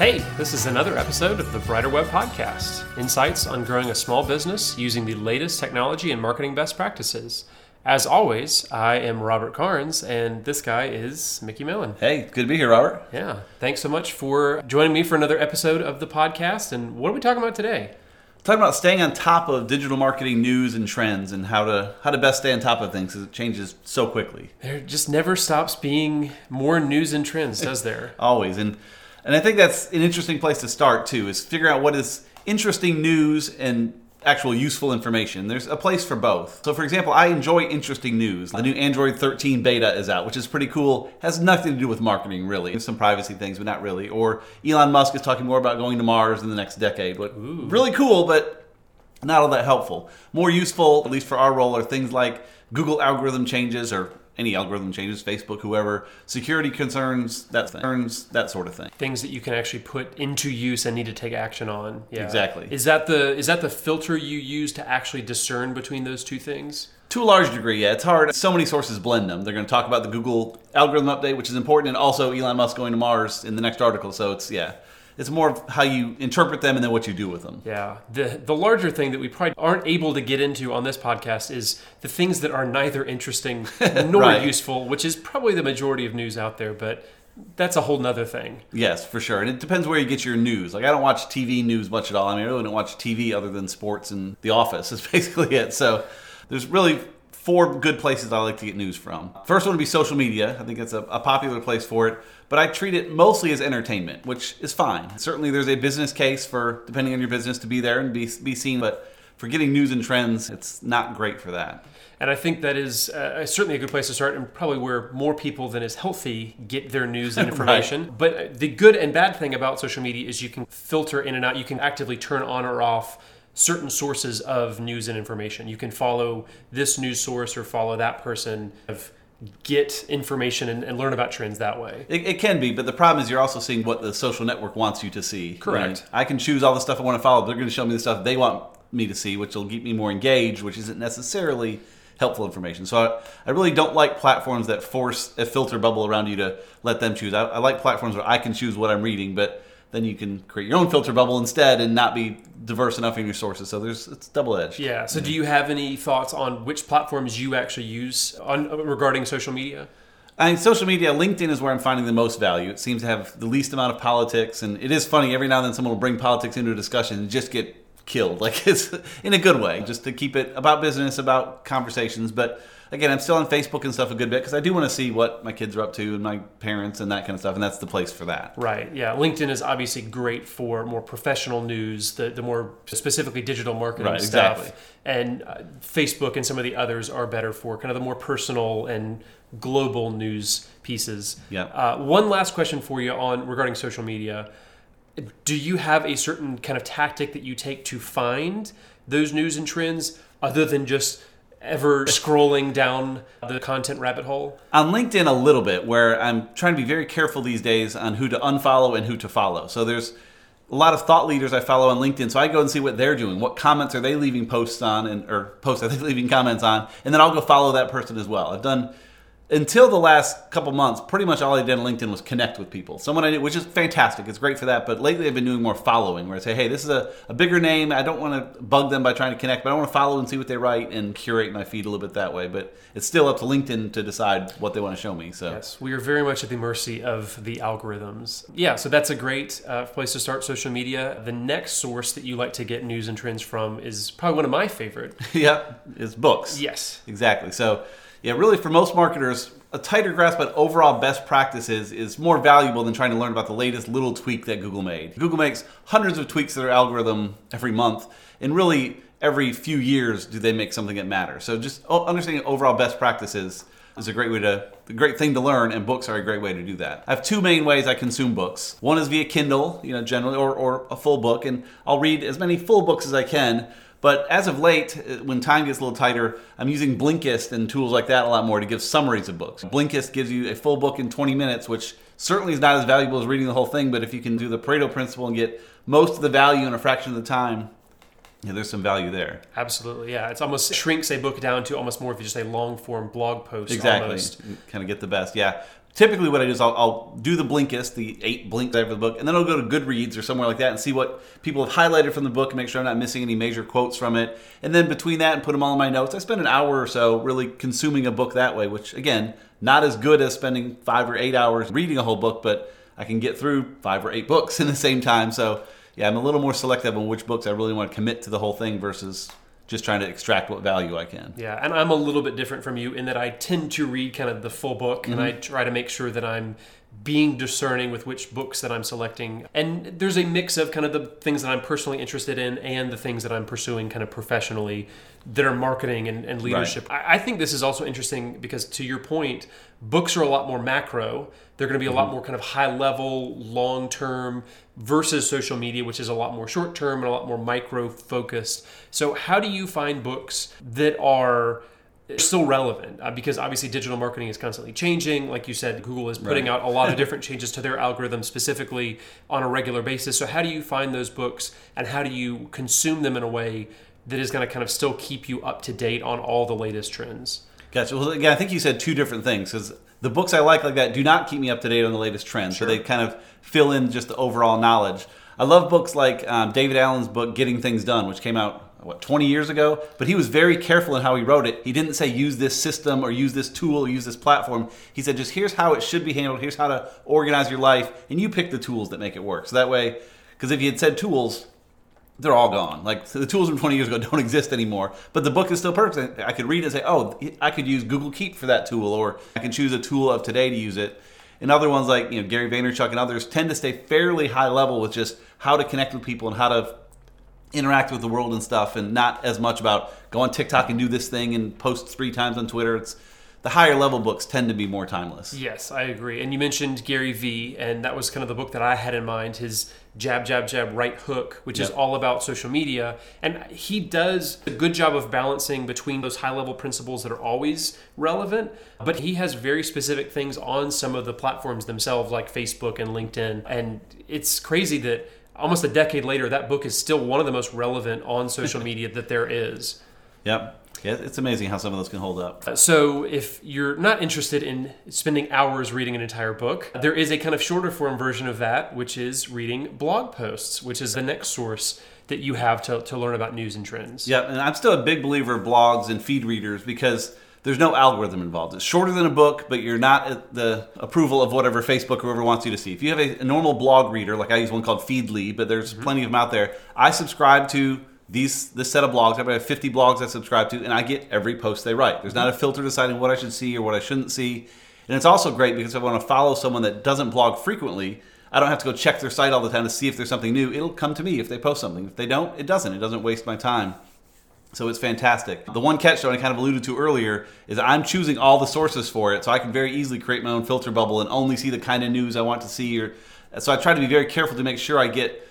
Hey, this is another episode of the Brighter Web Podcast insights on growing a small business using the latest technology and marketing best practices. As always, I am Robert Carnes, and this guy is Mickey Mellen. Hey, good to be here, Robert. Yeah, thanks so much for joining me for another episode of the podcast. And what are we talking about today? Talking about staying on top of digital marketing news and trends, and how to how to best stay on top of things because it changes so quickly. There just never stops being more news and trends, does there? Always, and and I think that's an interesting place to start too. Is figure out what is interesting news and actual useful information. There's a place for both. So, for example, I enjoy interesting news. The new Android 13 beta is out, which is pretty cool. Has nothing to do with marketing, really. Some privacy things, but not really. Or Elon Musk is talking more about going to Mars in the next decade. But really cool, but not all that helpful. More useful, at least for our role, are things like Google algorithm changes or any algorithm changes, Facebook, whoever, security concerns, that concerns, that sort of thing. Things that you can actually put into use and need to take action on. Yeah. Exactly. Is that the is that the filter you use to actually discern between those two things? To a large degree, yeah. It's hard. So many sources blend them. They're going to talk about the Google algorithm update, which is important, and also Elon Musk going to Mars in the next article. So it's, yeah. It's more of how you interpret them and then what you do with them. Yeah. The the larger thing that we probably aren't able to get into on this podcast is the things that are neither interesting nor Right. useful, which is probably the majority of news out there, but that's a whole nother thing. Yes, for sure. And it depends where you get your news. Like, I don't watch TV news much at all. I mean, I really don't watch TV other than sports and The Office, is basically it. So there's really four good places I like to get news from. First one would be social media. I think it's a, a popular place for it. But I treat it mostly as entertainment, which is fine. Certainly, there's a business case for, depending on your business, to be there and be, be seen. But for getting news and trends, it's not great for that. And I think that is uh, certainly a good place to start, and probably where more people than is healthy get their news and information. But uh, the good and bad thing about social media is you can filter in and out. You can actively turn on or off certain sources of news and information. You can follow this news source or follow that person. Of get information and, and learn about trends that way. It, it can be, but the problem is you're also seeing what the social network wants you to see. Correct. You know, I can choose all the stuff I want to follow. But they're going to show me the stuff they want me to see, which will keep me more engaged, which isn't necessarily helpful information. So I, I really don't like platforms that force a filter bubble around you to let them choose. I, I like platforms where I can choose what I'm reading, but then you can create your own filter bubble instead and not be diverse enough in your sources. So there's it's double edged. Yeah. So, do you have any thoughts on which platforms you actually use on regarding social media? I mean, social media, LinkedIn is where I'm finding the most value. It seems to have the least amount of politics, and it is funny. Every now and then, someone will bring politics into a discussion and just get killed. Like it's in a good way, just to keep it about business, about conversations. But again, I'm still on Facebook and stuff a good bit because I do want to see what my kids are up to and my parents and that kind of stuff, and that's the place for that. Right. Yeah. LinkedIn is obviously great for more professional news, the, the more specifically digital marketing Right, stuff. exactly. And uh, Facebook and some of the others are better for kind of the more personal and global news pieces. Yeah. Uh, one last question for you on regarding social media. Do you have a certain kind of tactic that you take to find those news and trends other than just ever scrolling down the content rabbit hole? on LinkedIn a little bit where I'm trying to be very careful these days on who to unfollow and who to follow. So there's a lot of thought leaders I follow on LinkedIn, so I go and see what they're doing, what comments are they leaving posts on, and or posts are they leaving comments on, and then I'll go follow that person as well. I've done until the last couple months, pretty much all I did on LinkedIn was connect with people. Someone I knew, which is fantastic. It's great for that. But lately, I've been doing more following, where I say, "Hey, this is a, a bigger name. I don't want to bug them by trying to connect, but I want to follow and see what they write and curate my feed a little bit that way." But it's still up to LinkedIn to decide what they want to show me. So Yes, we are very much at the mercy of the algorithms. Yeah, so that's a great uh, place to start social media. The next source that you like to get news and trends from is probably one of my favorite. yep, it's books. Yes. Exactly. So, yeah, really for most marketers, a tighter grasp on overall best practices is more valuable than trying to learn about the latest little tweak that Google made. Google makes hundreds of tweaks to their algorithm every month, and really every few years do they make something that matters. So, just understanding overall best practices is a great way to a great thing to learn and books are a great way to do that i have two main ways i consume books one is via kindle you know generally or, or a full book and i'll read as many full books as i can but as of late, uh, when time gets a little tighter, I'm using Blinkist and tools like that a lot more to give summaries of books. Blinkist gives you a full book in 20 minutes, which certainly is not as valuable as reading the whole thing, but if you can do the Pareto principle and get most of the value in a fraction of the time, yeah, there's some value there. Absolutely, yeah. It's almost shrinks a book down to almost more of just a long form blog post. Exactly. Almost. Kind of get the best. Yeah. Typically what I do is I'll, I'll do the Blinkist, the eight blinks I have for the book, and then I'll go to Goodreads or somewhere like that and see what people have highlighted from the book and make sure I'm not missing any major quotes from it. And then between that and put them all in my notes, I spend an hour or so really consuming a book that way, which again, not as good as spending five or eight hours reading a whole book, but I can get through five or eight books in the same time. So yeah, I'm a little more selective on which books I really want to commit to the whole thing versus just trying to extract what value I can. Yeah, and I'm a little bit different from you in that I tend to read kind of the full book mm-hmm. and I try to make sure that I'm being discerning with which books that I'm selecting. And there's a mix of kind of the things that I'm personally interested in and the things that I'm pursuing kind of professionally that are marketing and, and leadership. Right. I, I, think this is also interesting because, to your point, books are a lot more macro. They're going to be a mm-hmm. lot more kind of high level, long term versus social media, which is a lot more short term and a lot more micro focused. So, how do you find books that are still relevant uh, because obviously digital marketing is constantly changing. Like you said, Google is putting right. out a lot of different changes to their algorithm specifically on a regular basis. So, how do you find those books and how do you consume them in a way that is going to kind of still keep you up to date on all the latest trends? Gotcha. Well, again, I think you said two different things because the books I like like that do not keep me up to date on the latest trends. Sure. So, they kind of fill in just the overall knowledge. I love books like um, David Allen's book, Getting Things Done, which came out what 20 years ago but he was very careful in how he wrote it he didn't say use this system or use this tool or use this platform he said just here's how it should be handled here's how to organize your life and you pick the tools that make it work so that way because if he had said tools they're all gone. Like the tools from 20 years ago don't exist anymore but the book is still perfect. I could read it and say oh i could use google keep for that tool or i can choose a tool of today to use it. And other ones like you know gary vaynerchuk and others tend to stay fairly high level with just how to connect with people and how to interact with the world and stuff, and not as much about go on TikTok and do this thing and post three times on Twitter. It's the higher level books tend to be more timeless. Yes, I agree. And you mentioned Gary Vee, and that was kind of the book that I had in mind. His Jab, Jab, Jab, Right Hook, which yep. is all about social media. And he does a good job of balancing between those high level principles that are always relevant, but he has very specific things on some of the platforms themselves, like Facebook and LinkedIn. And it's crazy that almost a decade later, that book is still one of the most relevant on social media that there is. Yep. Yeah, it's amazing how some of those can hold up. Uh, so, if you're not interested in spending hours reading an entire book, there is a kind of shorter form version of that, which is reading blog posts, which is the next source that you have to, to learn about news and trends. Yeah, and I'm still a big believer of blogs and feed readers because there's no algorithm involved. It's shorter than a book, but you're not at the approval of whatever Facebook or whoever wants you to see. If you have a, a normal blog reader, like I use one called Feedly, but there's mm-hmm. plenty of them out there. I subscribe to these this set of blogs. I have 50 blogs I subscribe to, and I get every post they write. There's not a filter deciding what I should see or what I shouldn't see. And it's also great because if I want to follow someone that doesn't blog frequently, I don't have to go check their site all the time to see if there's something new. It'll come to me if they post something. If they don't, it doesn't. It doesn't waste my time. So it's fantastic. The one catch that I kind of alluded to earlier is I'm choosing all the sources for it, so I can very easily create my own filter bubble and only see the kind of news I want to see. Or so I try to be very careful to make sure I get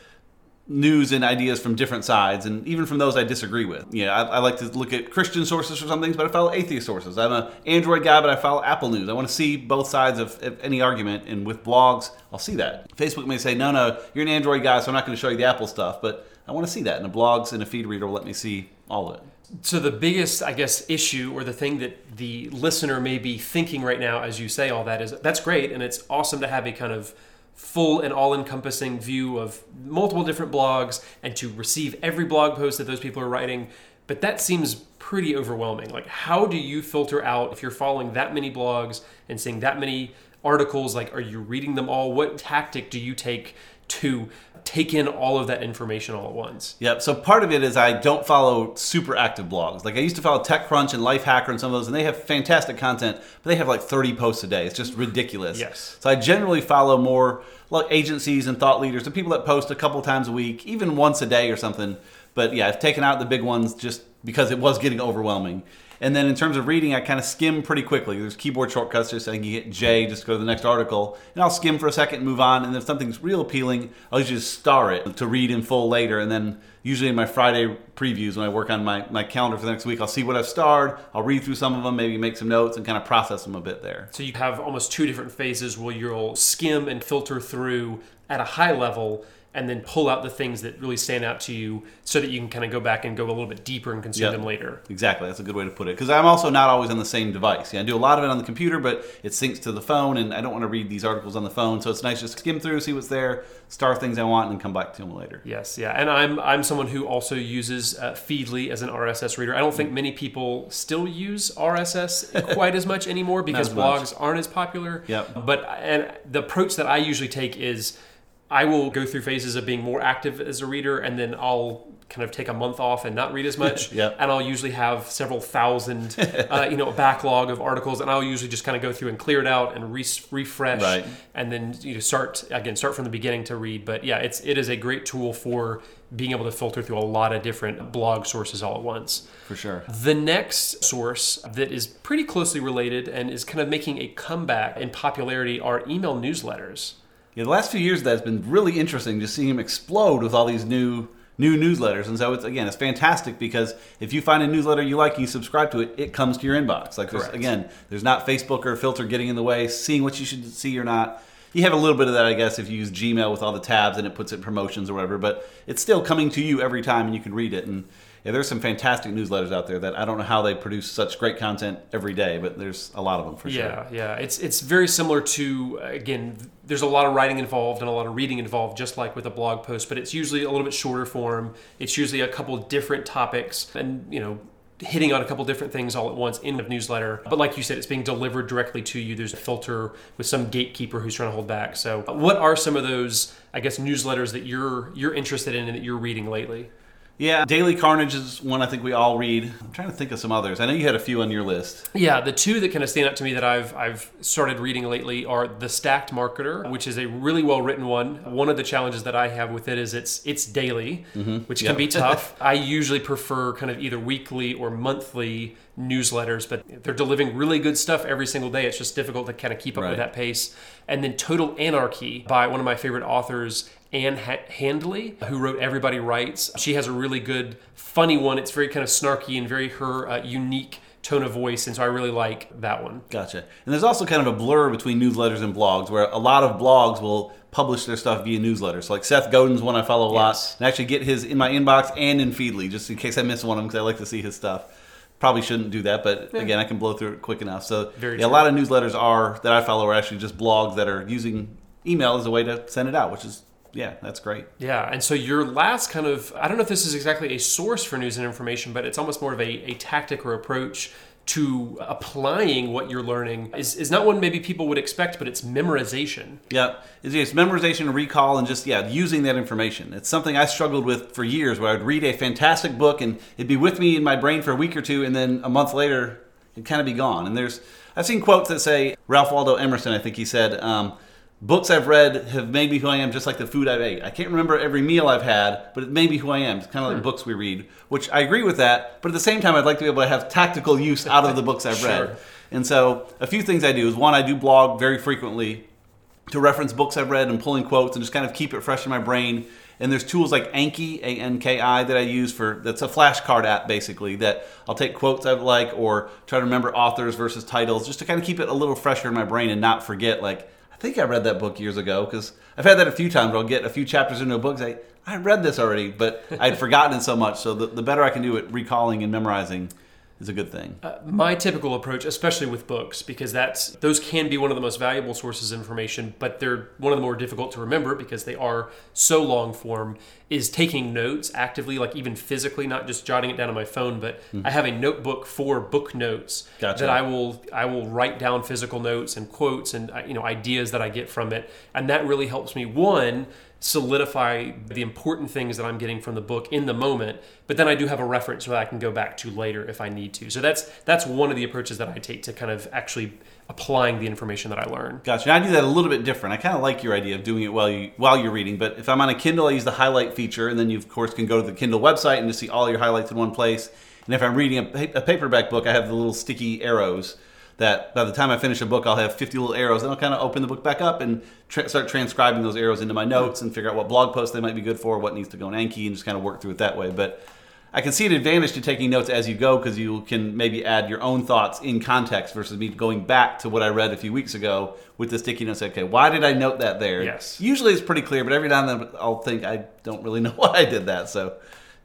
news and ideas from different sides, and even from those I disagree with. Yeah, I, I, like to look at Christian sources for some things, but I follow atheist sources. I'm an Android guy, but I follow Apple News. I want to see both sides of, of, any argument, and with blogs, I'll see that. Facebook may say, no, no, you're an Android guy, so I'm not going to show you the Apple stuff, but I want to see that, and the blogs and a feed reader will let me see all of it. So the biggest, I guess, issue or the thing that the listener may be thinking right now as you say all that is that's great and it's awesome to have a kind of full and all-encompassing view of multiple different blogs and to receive every blog post that those people are writing. But that seems pretty overwhelming. Like how do you filter out if you're following that many blogs and seeing that many articles like are you reading them all? What tactic do you take to take in all of that information all at once. Yep. So part of it is I don't follow super active blogs. Like I used to follow TechCrunch and Lifehacker and some of those, and they have fantastic content, but they have like 30 posts a day. It's just ridiculous. Yes. So I generally follow more like agencies and thought leaders, and people that post a couple times a week, even once a day or something. But yeah, I've taken out the big ones just because it was getting overwhelming. And then in terms of reading, I kind of skim pretty quickly. There's keyboard shortcuts just saying you hit J just go to the next article. And I'll skim for a second move on. And if something's real appealing, I'll just star it to read in full later. And then usually in my Friday previews, when I work on my, my calendar for the next week, I'll see what I've starred. I'll read through some of them, maybe make some notes and kind of process them a bit there. So you have almost two different phases where you'll skim and filter through at a high level and then pull out the things that really stand out to you so that you can kind of go back and go a little bit deeper and consume Yep. them later. Exactly, that's a good way to put it. Because I'm also not always on the same device. Yeah, I do a lot of it on the computer, but it syncs to the phone, and I don't want to read these articles on the phone. So it's nice just to skim through, see what's there, star things I want, and then come back to them later. Yes, yeah, and I'm I'm someone who also uses uh, Feedly as an RSS reader. I don't think many people still use RSS quite as much anymore because as much. blogs aren't as popular. Yep. But and the approach that I usually take is I will go through phases of being more active as a reader, and then I'll kind of take a month off and not read as much. Yep. And I'll usually have several thousand, uh, you know, a backlog of articles, and I'll usually just kind of go through and clear it out and re- refresh, Right. and then you know start again, start from the beginning to read. But yeah, it's it is a great tool for being able to filter through a lot of different blog sources all at once. For sure. The next source that is pretty closely related and is kind of making a comeback in popularity are email newsletters. Yeah, the last few years that's been really interesting just seeing him explode with all these new new newsletters. And so it's again, it's fantastic because if you find a newsletter you like and you subscribe to it, it comes to your inbox. Like there's, again, there's not Facebook or filter getting in the way, seeing what you should see or not. You have a little bit of that, I guess, if you use Gmail with all the tabs and it puts it in promotions or whatever, but it's still coming to you every time and you can read it. And yeah, there's some fantastic newsletters out there that I don't know how they produce such great content every day, but there's a lot of them for sure. Yeah, yeah. It's it's very similar to again. There's a lot of writing involved and a lot of reading involved, just like with a blog post. But it's usually a little bit shorter form. It's usually a couple different topics, and you know, hitting on a couple different things all at once in the newsletter. But like you said, it's being delivered directly to you. There's a filter with some gatekeeper who's trying to hold back. So, what are some of those, I guess, newsletters that you're you're interested in and that you're reading lately? Yeah, Daily Carnage is one I think we all read. I'm trying to think of some others. I know you had a few on your list. Yeah, the two that kind of stand out to me that I've I've started reading lately are The Stacked Marketer, which is a really well written one. One of the challenges that I have with it is it's it's daily, mm-hmm. which can be tough. I usually prefer kind of either weekly or monthly newsletters, but they're delivering really good stuff every single day. It's just difficult to kind of keep up Right. with that pace. And then Total Annarchy by one of my favorite authors, Ann ha- Handley, who wrote Everybody Writes. She has a really good, funny one. It's very kind of snarky and very her uh, unique tone of voice, and so I really like that one. Gotcha. And there's also kind of a blur between newsletters and blogs where a lot of blogs will publish their stuff via newsletters. So like Seth Godin's one I follow a Yes. lot and I actually get his in my inbox and in Feedly just in case I miss one of them because I like to see his stuff. Probably shouldn't do that, but again, I can blow through it quick enough. So yeah, a lot of newsletters are that I follow are actually just blogs that are using email as a way to send it out, which is yeah, that's great. Yeah, and so your last kind of I don't know if this is exactly a source for news and information, but it's almost more of a, a tactic or approach to applying what you're learning is, is not one maybe people would expect, but it's memorization. Yeah, it's, it's memorization, recall, and just yeah, using that information. It's something I struggled with for years, where I'd read a fantastic book and it'd be with me in my brain for a week or two, and then a month later, it'd kind of be gone. And there's I've seen quotes that say Ralph Waldo Emerson, I think he said. Um, Books I've read have made me who I am, just like the food I've ate. I can't remember every meal I've had, but it made me who I am. It's kind of like hmm. books we read, which I agree with that. But at the same time, I'd like to be able to have tactical use out of the books I've Sure. read. And so, a few things I do is one, I do blog very frequently to reference books I've read and pulling quotes and just kind of keep it fresh in my brain. And there's tools like Anki, A N K I, that I use for that's a flashcard app basically that I'll take quotes I like or try to remember authors versus titles just to kind of keep it a little fresher in my brain and not forget like think I read that book years ago because I've had that a few times. Where I'll get a few chapters into a book, say I read this already, but I'd forgotten it so much. So the, the better I can do at recalling and memorizing is a good thing. Uh, my typical approach, especially with books, because that's those can be one of the most valuable sources of information, but they're one of the more difficult to remember because they are so long form. Is taking notes actively, like even physically, not just jotting it down on my phone, but I have a notebook for book notes. Gotcha. that I will I will write down physical notes and quotes and uh, you know ideas that I get from it, and that really helps me one solidify the important things that I'm getting from the book in the moment, but then I do have a reference that I can go back to later if I need to. So that's that's one of the approaches that I take to kind of actually applying the information that I learn. Gotcha. I do that a little bit different. I kind of like your idea of doing it while you while you're reading. But if I'm on a Kindle, I use the highlight feature, and then you of course can go to the Kindle website and just see all your highlights in one place. And if I'm reading a, a paperback book, I have the little sticky arrows that by the time I finish a book, I'll have 50 little arrows, and I'll kind of open the book back up and tra- start transcribing those arrows into my mm-hmm. notes and figure out what blog posts they might be good for, what needs to go in Anki, and just kind of work through it that way. But I can see an advantage to taking notes as you go because you can maybe add your own thoughts in context versus me going back to what I read a few weeks ago with the sticky notes. Okay, why did I note that there? Yes. Usually it's pretty clear, but every now and then I'll think I don't really know why I did that. So,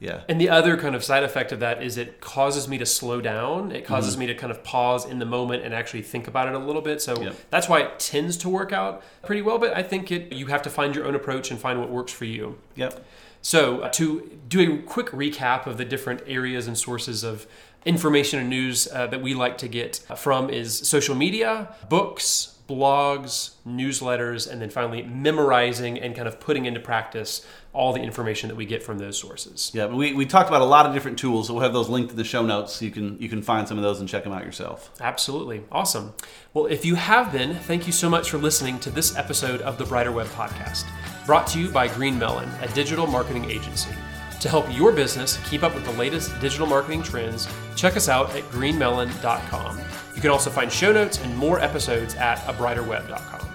yeah. And the other kind of side effect of that is it causes me to slow down. It causes Mm-hmm. me to kind of pause in the moment and actually think about it a little bit. So Yep. that's why it tends to work out pretty well. But I think it you have to find your own approach and find what works for you. Yep. So, uh, to do a quick recap of the different areas and sources of information and news uh, that we like to get from is social media, books, blogs, newsletters, and then finally memorizing and kind of putting into practice all the information that we get from those sources. Yeah, but we, we talked about a lot of different tools. So we'll have those linked in the show notes. So you can you can find some of those and check them out yourself. Absolutely. Awesome. Well, if you have been, thank you so much for listening to this episode of the Brighter Web Podcast, brought to you by GreenMellen, a digital marketing agency. To help your business keep up with the latest digital marketing trends, check us out at greenmellen.com. You can also find show notes and more episodes at abrighterweb.com.